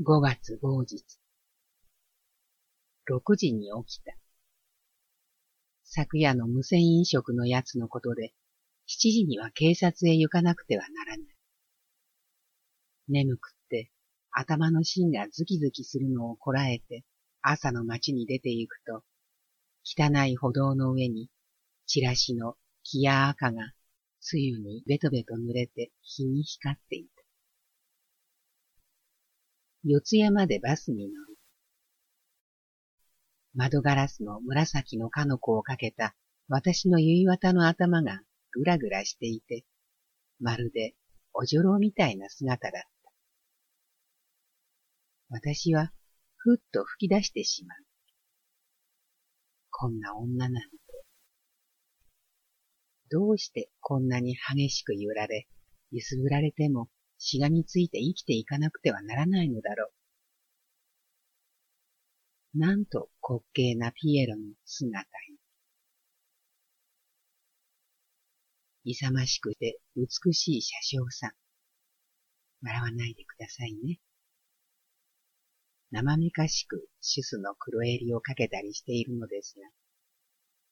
5月某日。6時に起きた。昨夜の無線飲食のやつのことで、7時には警察へ行かなくてはならない。眠くって頭の芯がズキズキするのをこらえて朝の街に出て行くと、汚い歩道の上にチラシの木や赤が梅雨にベトベト濡れて日に光っていた。四谷までバスに乗る。窓ガラスの紫のかの子をかけた私の結綿の頭がぐらぐらしていて、まるでお女郎みたいな姿だった。私はふっと吹き出してしまう。こんな女なんて。どうしてこんなに激しく揺られ、揺すぶられてもしがみついて生きていかなくてはならないのだろう。なんと滑稽なピエロの姿に。勇ましくて美しい車掌さん。笑わないでくださいね。生めかしくシュスの黒襟をかけたりしているのですが、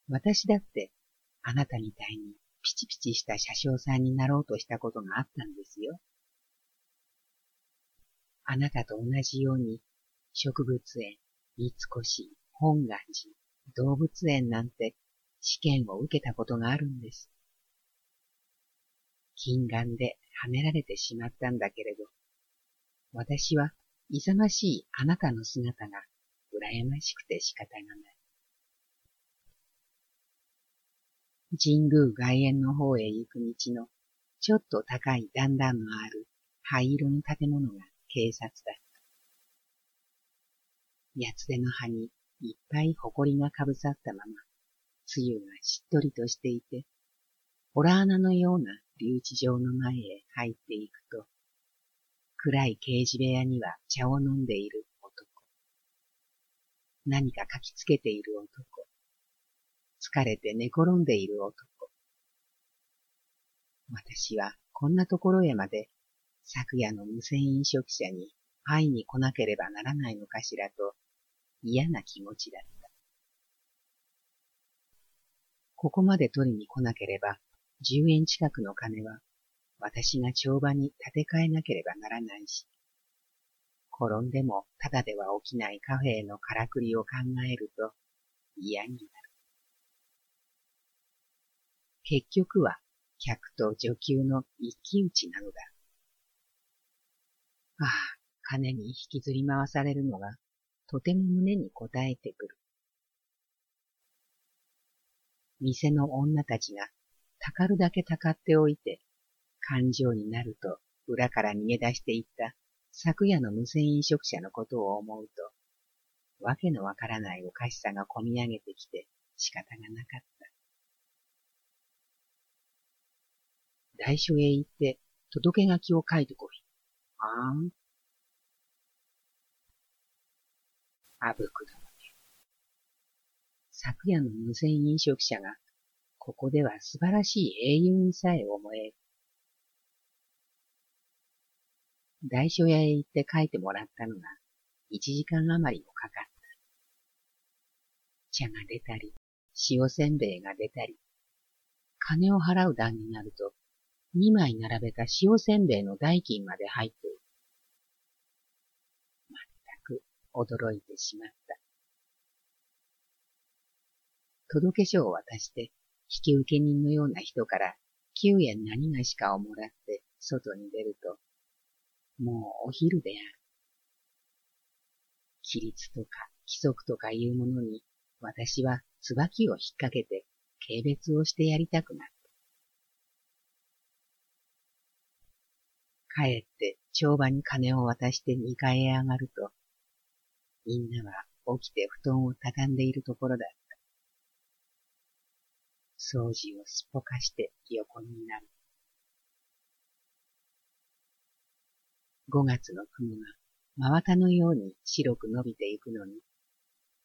私だってあなたみたいにピチピチした車掌さんになろうとしたことがあったんですよ。あなたと同じように植物園、三越、本願寺、動物園なんて試験を受けたことがあるんです。金眼ではめられてしまったんだけれど、私は勇ましいあなたの姿が羨ましくて仕方がない。神宮外苑の方へ行く道のちょっと高い段々のある灰色の建物が警察だった。八つ手の葉にいっぱい埃がかぶさったまま、梅雨がしっとりとしていて、ホラ穴のような留置場の前へ入っていくと、暗い刑事部屋には茶を飲んでいる男。何か書きつけている男。疲れて寝転んでいる男。私はこんなところへまで昨夜の無線飲食者に会いに来なければならないのかしらと嫌な気持ちだった。ここまで取りに来なければ10円近くの金は私が帳場に立て替えなければならないし、転んでもただでは起きないカフェへのからくりを考えると嫌になる。結局は客と女給の一騎打ちなのだ。ああ、金に引きずり回されるのが、とても胸に応えてくる。店の女たちが、たかるだけたかっておいて、感情になると裏から逃げ出していった昨夜の無線飲食者のことを思うと、わけのわからないおかしさがこみ上げてきて仕方がなかった。大所へ行って届け書きを書いてこい。あん。あぶく殿ね。昨夜の無線飲食者が、ここでは素晴らしい英雄にさえ思える。大所屋へ行って書いてもらったのが、一時間余りもかかった。茶が出たり、塩せんべいが出たり、金を払う段になると、二枚並べた塩せんべいの代金まで入っている。まったく驚いてしまった。届け書を渡して、引き受け人のような人から9円何がしかをもらって外に出ると、もうお昼である。規律とか規則とかいうものに私は椿を引っ掛けて軽蔑をしてやりたくなった。帰って帳場に金を渡して二階へ上がると、みんなは起きて布団を畳んでいるところだった。掃除をすっぽかして横になる。五月の雲が真綿のように白く伸びていくのに、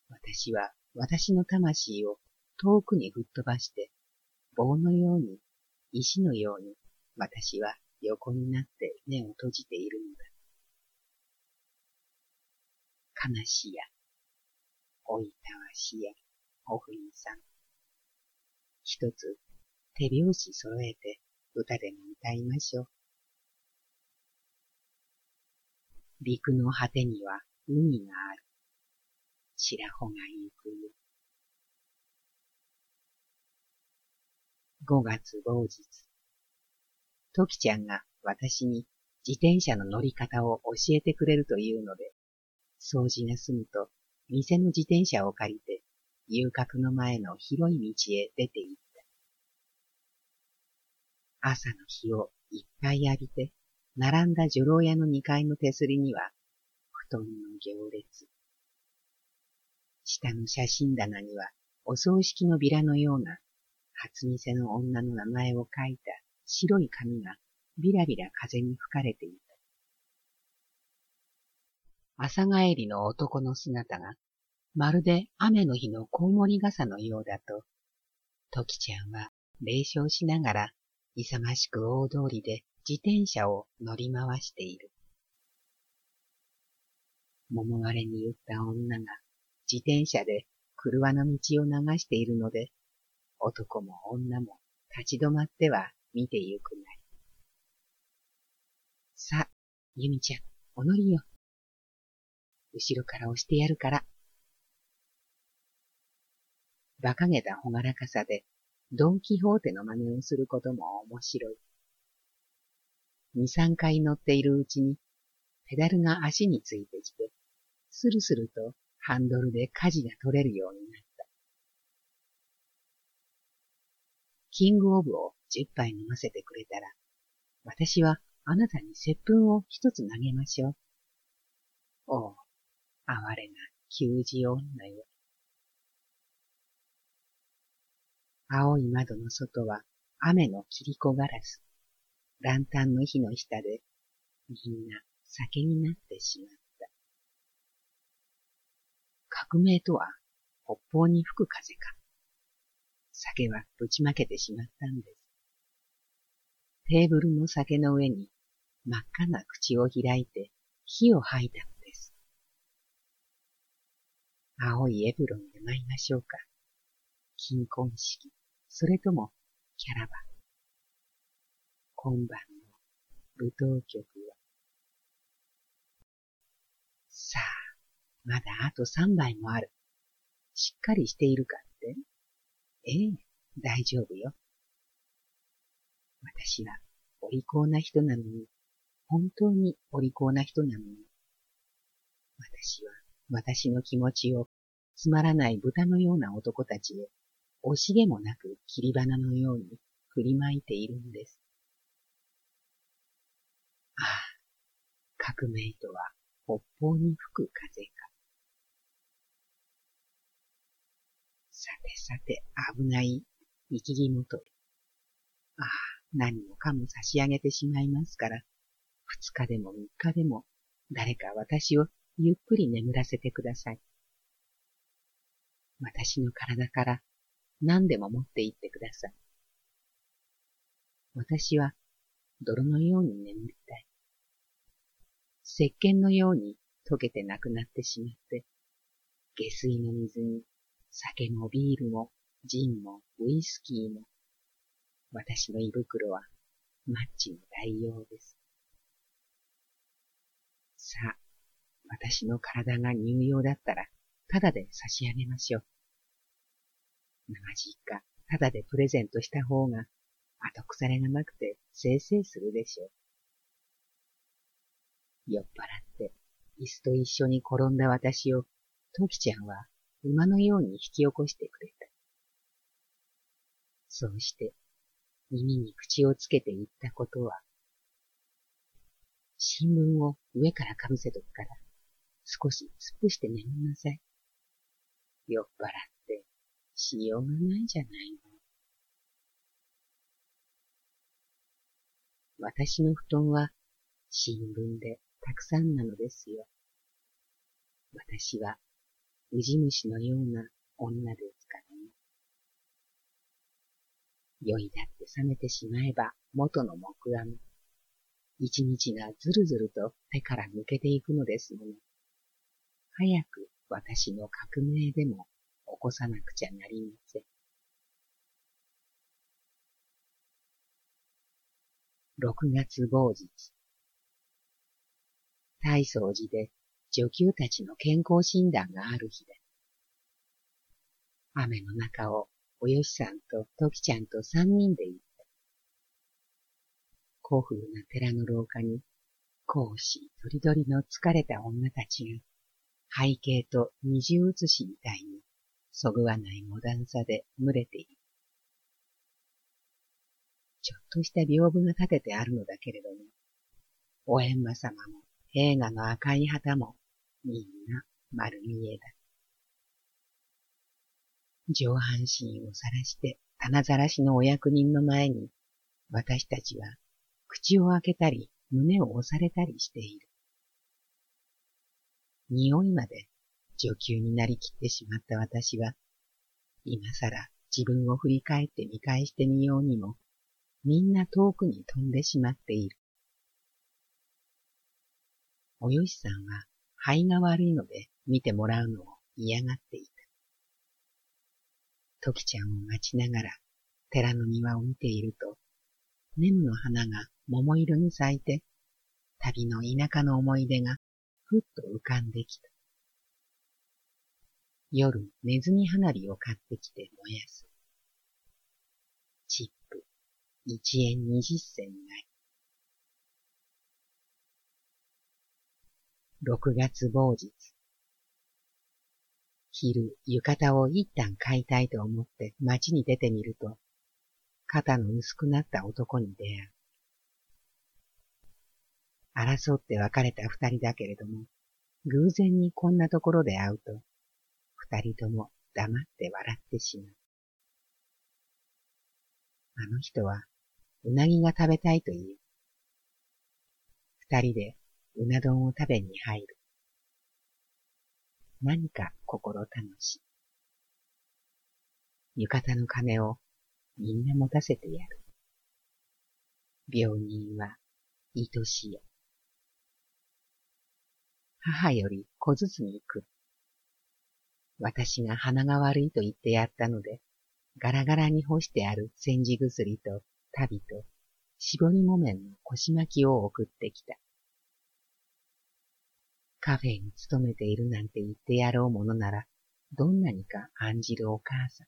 私は私の魂を遠くにぶっ飛ばして、棒のように、石のように、私は横になって目を閉じているのだ。悲しや、おいたわしや、おふみさん。一つ手拍子揃えて歌でも歌いましょう。陸の果てには海がある。白穂が行くよ。五月某日。トキちゃんが私に自転車の乗り方を教えてくれるというので、掃除が済むと店の自転車を借りて遊郭の前の広い道へ出て行った。朝の日をいっぱい浴びて、並んだ女郎屋の二階の手すりには、布団の行列。下の写真棚には、お葬式のビラのような、初見の女の名前を書いた白い紙がビラビラ風に吹かれていた。朝帰りの男の姿が、まるで雨の日のコウモリ傘のようだと、トキちゃんは霊笑しながら、勇ましく大通りで自転車を乗り回している。桃割れに言った女が自転車で車の道を流しているので、男も女も立ち止まっては見てゆくなり。さあ、ゆみちゃん、お乗りよ。後ろから押してやるから。馬鹿げたほがらかさで、ドンキホーテの真似をすることも面白い。二三回乗っているうちに、ペダルが足についてきて、スルスルとハンドルで舵が取れるようになった。キングオブを十杯飲ませてくれたら、私はあなたに接吻を一つ投げましょう。おう、哀れな給仕女よ。青い窓の外は雨の切子ガラス。ランタンの火の下で、みんな酒になってしまった。革命とは北方に吹く風か。酒はぶちまけてしまったんです。テーブルの酒の上に真っ赤な口を開いて火を吐いたのです。青いエプロンで舞いましょうか。金婚式、それともキャラバン。今晩の舞踏曲は、さあ、まだあと三杯もある。しっかりしているかって？ええ、大丈夫よ。私はお利口な人なのに、本当にお利口な人なのに、私は私の気持ちをつまらない豚のような男たちへ惜しげもなく切り花のように振りまいているんです。ああ、革命とは北方に吹く風か。さてさて、危ない生き肝取り。ああ、何もかも差し上げてしまいますから、二日でも三日でも、誰か私をゆっくり眠らせてください。私の体から何でも持って行ってください。私は泥のように眠りたい。石鹸のように溶けてなくなってしまって、下水の水に酒もビールもジンもウイスキーも、私の胃袋はマッチの代用です。さあ、私の体が乳用だったら、ただで差し上げましょう。生実家、ただでプレゼントした方が後腐れがなくて、せいせいするでしょう。酔っ払って、椅子と一緒に転んだ私を、トキちゃんは馬のように引き起こしてくれた。そうして、耳に口をつけて言ったことは、新聞を上からかぶせとくから、少し突っ伏して眠りなさい。酔っ払って、しようがないじゃないの。私の布団は新聞でたくさんなのですよ。私はウジ虫のような女です酔いだって冷めてしまえば元の木阿弥。一日がずるずると手から抜けていくのですもの。早く私の革命でも起こさなくちゃなりません。六月某日。大掃寺で女給たちの健康診断がある日で、雨の中をおよしさんとときちゃんと三人で行った。古風な寺の廊下に、講師とりどりの疲れた女たちが、背景と二重写しみたいに、そぐわないモダンさで群れている。ちょっとした屏風が立ててあるのだけれども、お閻魔様も映画の赤い旗もみんな丸見えだ。上半身を晒して棚ざらしのお役人の前に、私たちは口を開けたり胸を押されたりしている。匂いまで女給になりきってしまった私は、今更自分を振り返って見返してみようにも、みんな遠くに飛んでしまっている。およしさんは肺が悪いので見てもらうのを嫌がっていた。トキちゃんを待ちながら寺の庭を見ていると、ネムの花が桃色に咲いて、旅の田舎の思い出がふっと浮かんできた。夜、ネズミ花火を買ってきて燃やす。チップ、一円二十銭ない。六月某日。昼、浴衣を一旦買いたいと思って街に出てみると、肩の薄くなった男に出会う。争って別れた二人だけれども、偶然にこんなところで会うと、二人とも黙って笑ってしまう。あの人は、うなぎが食べたいと言う。二人でうな丼を食べに入る。何か心楽しい。浴衣の金をみんな持たせてやる。病人は愛しよ。母より小包に行く。私が鼻が悪いと言ってやったので、ガラガラに干してある煎じ薬と旅と絞り木綿の腰巻きを送ってきた。カフェに勤めているなんて言ってやろうものなら、どんなにか案じるお母さん。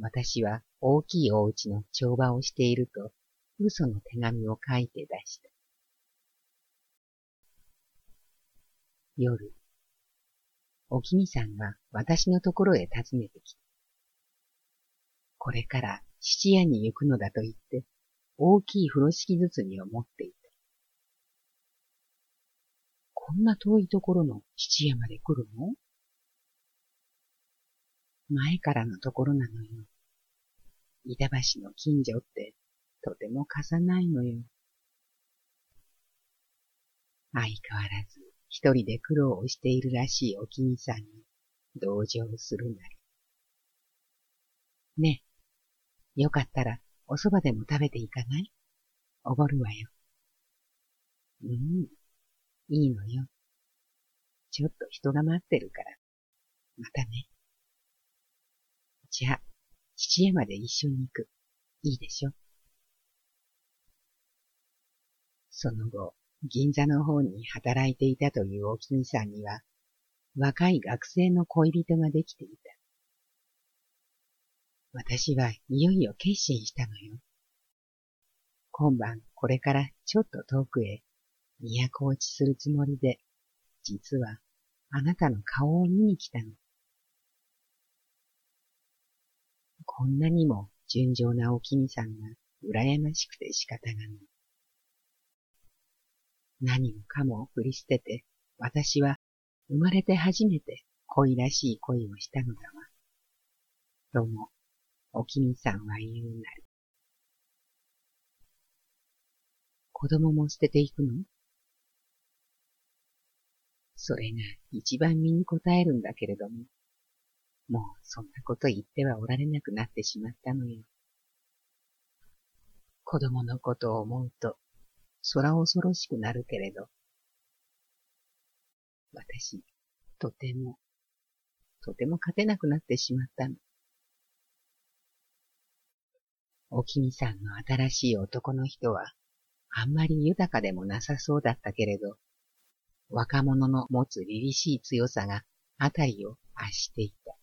私は大きいお家の帳場をしていると、嘘の手紙を書いて出した。夜、おきみさんが私のところへ訪ねてきた。これから質屋に行くのだと言って、大きい風呂敷包みを持っていた。こんな遠いところの質屋まで来るの？前からのところなのよ。板橋の近所ってとても貸さないのよ。相変わらず一人で苦労をしているらしいおきみさんに同情するなり。ねえ、よかったらお蕎麦でも食べていかない？おごるわよ。うん、いいのよ。ちょっと人が待ってるから。またね。じゃあ、父へまで一緒に行く。いいでしょ？その後、銀座の方に働いていたというおきみさんには、若い学生の恋人ができていた。私はいよいよ決心したのよ。今晩これからちょっと遠くへ都落ちするつもりで、実はあなたの顔を見に来たの。こんなにも純情なおきみさんが羨ましくて仕方がない。何もかも振り捨てて、私は生まれて初めて恋らしい恋をしたのだわ。とも、おきみさんは言うなり。子供も捨てていくの？それが一番身に応えるんだけれども、もうそんなこと言ってはおられなくなってしまったのよ。子供のことを思うと、空恐ろしくなるけれど、私、とても、とても勝てなくなってしまったの。おきみさんの新しい男の人は、あんまり豊かでもなさそうだったけれど、若者の持つ凛々しい強さがあたりを圧していた。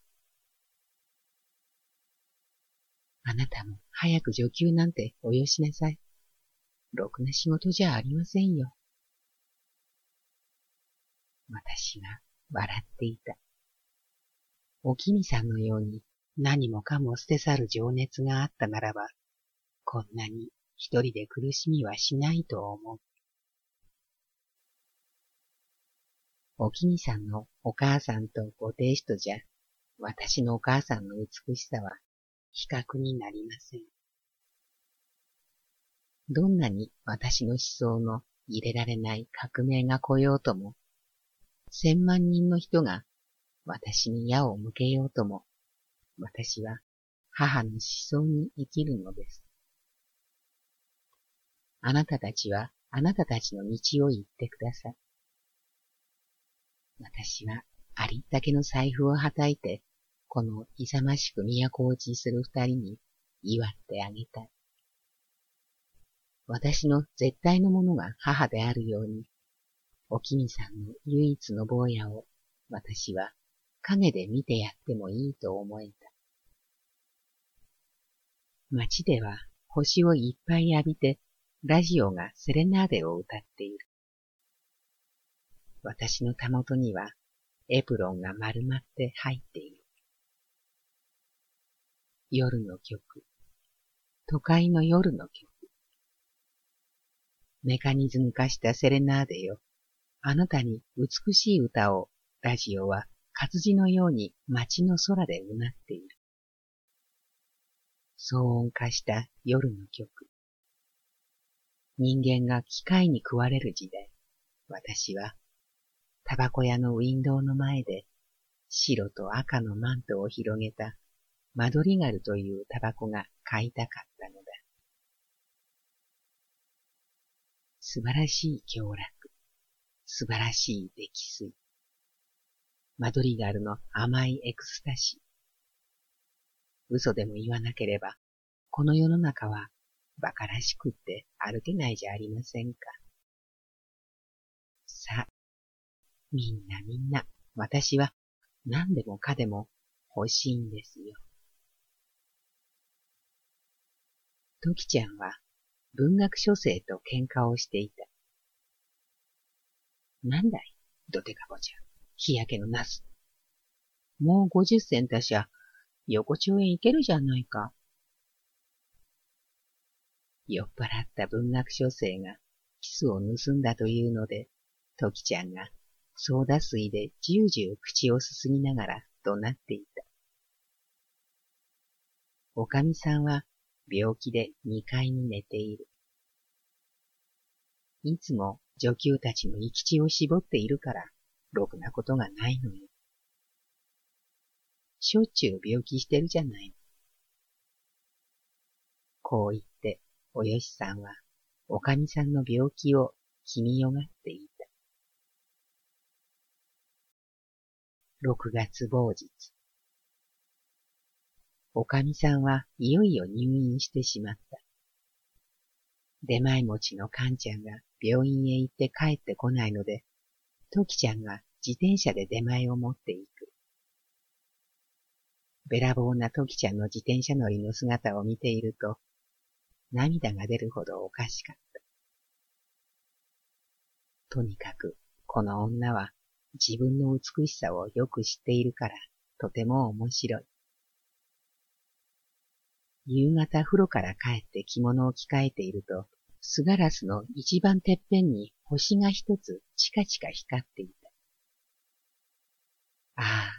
あなたも早く女給なんておよしなさい。ろくな仕事じゃありませんよ。私が笑っていた。おきみさんのように何もかも捨て去る情熱があったならば、こんなに一人で苦しみはしないと思う。おきみさんのお母さんとご亭主とじゃ、私のお母さんの美しさは比較になりません。どんなに私の思想の入れられない革命が来ようとも、千万人の人が私に矢を向けようとも、私は母の思想に生きるのです。あなたたちはあなたたちの道を行ってください。私はありったけの財布をはたいて、この勇ましく都落ちする二人に祝ってあげたい。私の絶対のものが母であるように、おきみさんの唯一の坊やを私は影で見てやってもいいと思えた。街では星をいっぱい浴びて、ラジオがセレナーデを歌っている。私のたもとにはエプロンが丸まって入っている。夜の曲。都会の夜の曲。メカニズム化したセレナーデよ。あなたに美しい歌をラジオは活字のように街の空でうなっている。騒音化した夜の曲。人間が機械に食われる時代、私はタバコ屋のウィンドウの前で白と赤のマントを広げたマドリガルというタバコが買いたかったのだ。素晴らしい凶楽、素晴らしい溺水。マドリガルの甘いエクスタシー。嘘でも言わなければ、この世の中は馬鹿らしくって歩けないじゃありませんか。みんなみんな、私は何でもかでも欲しいんですよ。トキちゃんは文学書生と喧嘩をしていた。なんだい、ドテカボちゃん。日焼けのナス。もう五十銭たしゃ、横丁へ行けるじゃないか。酔っ払った文学書生がキスを盗んだというので、トキちゃんがソーダ水でじゅうじゅう口をすすぎながら怒鳴っていた。おかみさんは病気で二階に寝ている。いつも女給たちの生き血を絞っているから、ろくなことがないのよ。しょっちゅう病気してるじゃないの。こう言って、およしさんは、おかみさんの病気を気によがっ6月某日。おかみさんはいよいよ入院してしまった。出前持ちのかんちゃんが病院へ行って帰ってこないので、ときちゃんが自転車で出前を持っていく。べらぼうなときちゃんの自転車乗りの姿を見ていると、涙が出るほどおかしかった。とにかく、この女は自分の美しさをよく知っているから、とても面白い。夕方風呂から帰って着物を着替えていると、スガラスの一番てっぺんに星が一つチカチカ光っていた。ああ、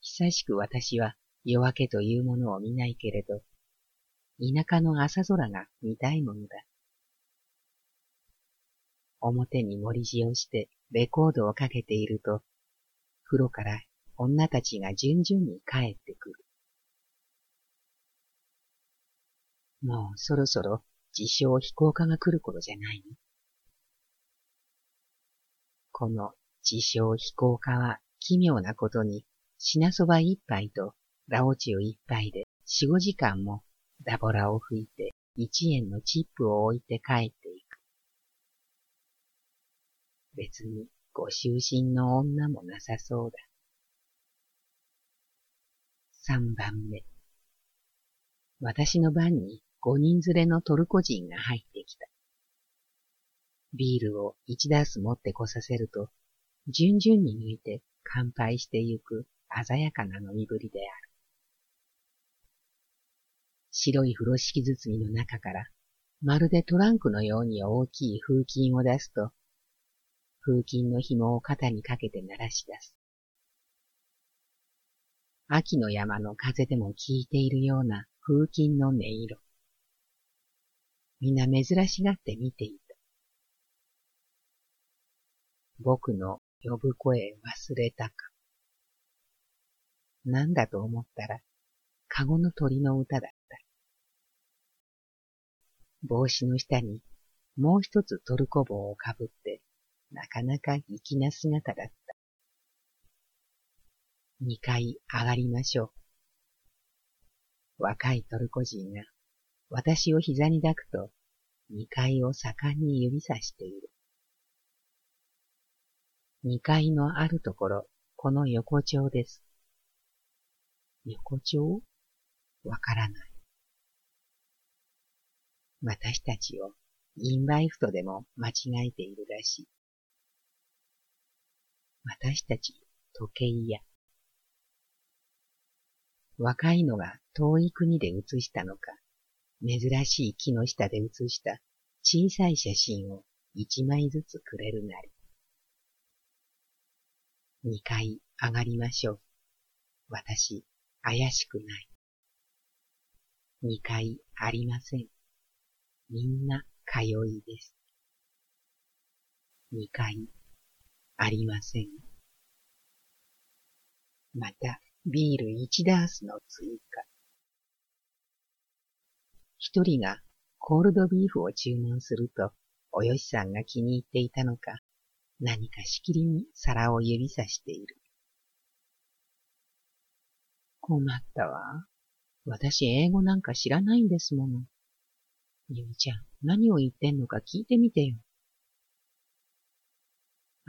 久しく私は夜明けというものを見ないけれど、田舎の朝空が見たいものだ。表に森地をしてレコードをかけていると、風呂から女たちが順々に帰ってくる。もうそろそろ自称飛行家が来る頃じゃないの？この自称飛行家は奇妙なことに品そば一杯とラオチュ一杯で四五時間もダボラを吹いて一円のチップを置いて帰って。別にご就寝の女もなさそうだ。三番目。私の番に五人連れのトルコ人が入ってきた。ビールを一ダース持ってこさせると、順々に抜いて乾杯してゆく鮮やかな飲みぶりである。白い風呂敷包みの中から、まるでトランクのように大きい風琴を出すと、風琴の紐を肩にかけて鳴らし出す。秋の山の風でも効いているような風琴の音色。皆珍しがって見ていた。僕の呼ぶ声忘れたか。なんだと思ったら、カゴの鳥の歌だった。帽子の下にもう一つトルコ帽をかぶって、なかなか粋な姿だった。二階上がりましょう。若いトルコ人が私を膝に抱くと二階を盛んに指さしている。二階のあるところ、この横丁です。横丁？わからない。私たちをインバイフとでも間違えているらしい。私たち時計屋。若いのが遠い国で写したのか、珍しい木の下で写した小さい写真を一枚ずつくれるなり。二階上がりましょう。私、怪しくない。二階ありません。みんな通いです。二階ありません。また、ビール一ダースの追加。一人がコールドビーフを注文すると、およしさんが気に入っていたのか、何かしきりに皿を指さしている。困ったわ。私英語なんか知らないんですもの。ゆみちゃん、何を言ってんのか聞いてみてよ。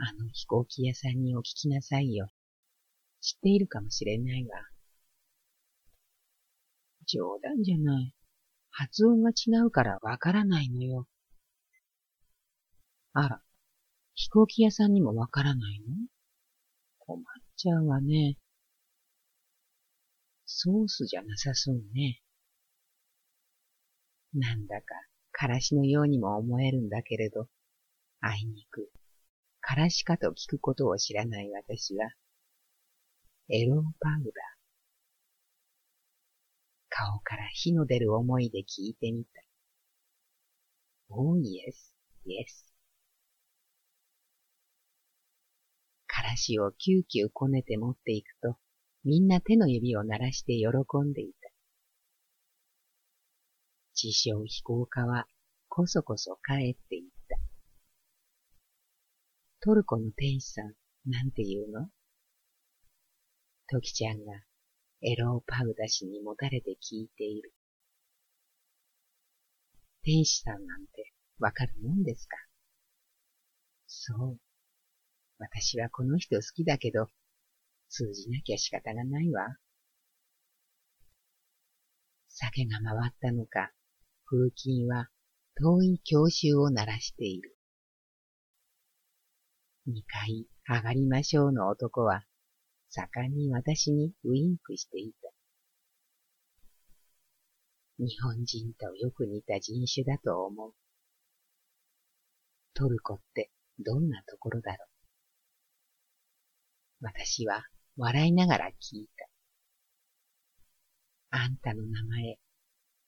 あの飛行機屋さんにお聞きなさいよ。知っているかもしれないわ。冗談じゃない。発音が違うからわからないのよ。あら、飛行機屋さんにもわからないの？困っちゃうわね。ソースじゃなさそうね。なんだか、からしのようにも思えるんだけれど、あいにく、からしかと聞くことを知らない私は、yellow powder。顔から火の出る思いで聞いてみた。Oh yes, yes. からしをキューキューこねて持っていくと、みんな手の指を鳴らして喜んでいた。自称飛行家はこそこそ帰っていた。トルコの天使さん、なんて言うの？トキちゃんがエローパウダ氏にもたれて聞いている。天使さんなんてわかるもんですか？そう。私はこの人好きだけど、通じなきゃ仕方がないわ。酒が回ったのか、風琴は遠い教習を鳴らしている。二階上がりましょうの男は、盛んに私にウインクしていた。日本人とよく似た人種だと思う。トルコってどんなところだろう。私は笑いながら聞いた。あんたの名前、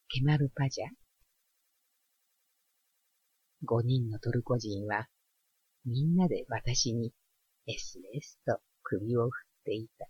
ケマルパじゃ五人のトルコ人は、みんなで私に、エスエスと首を振っていた。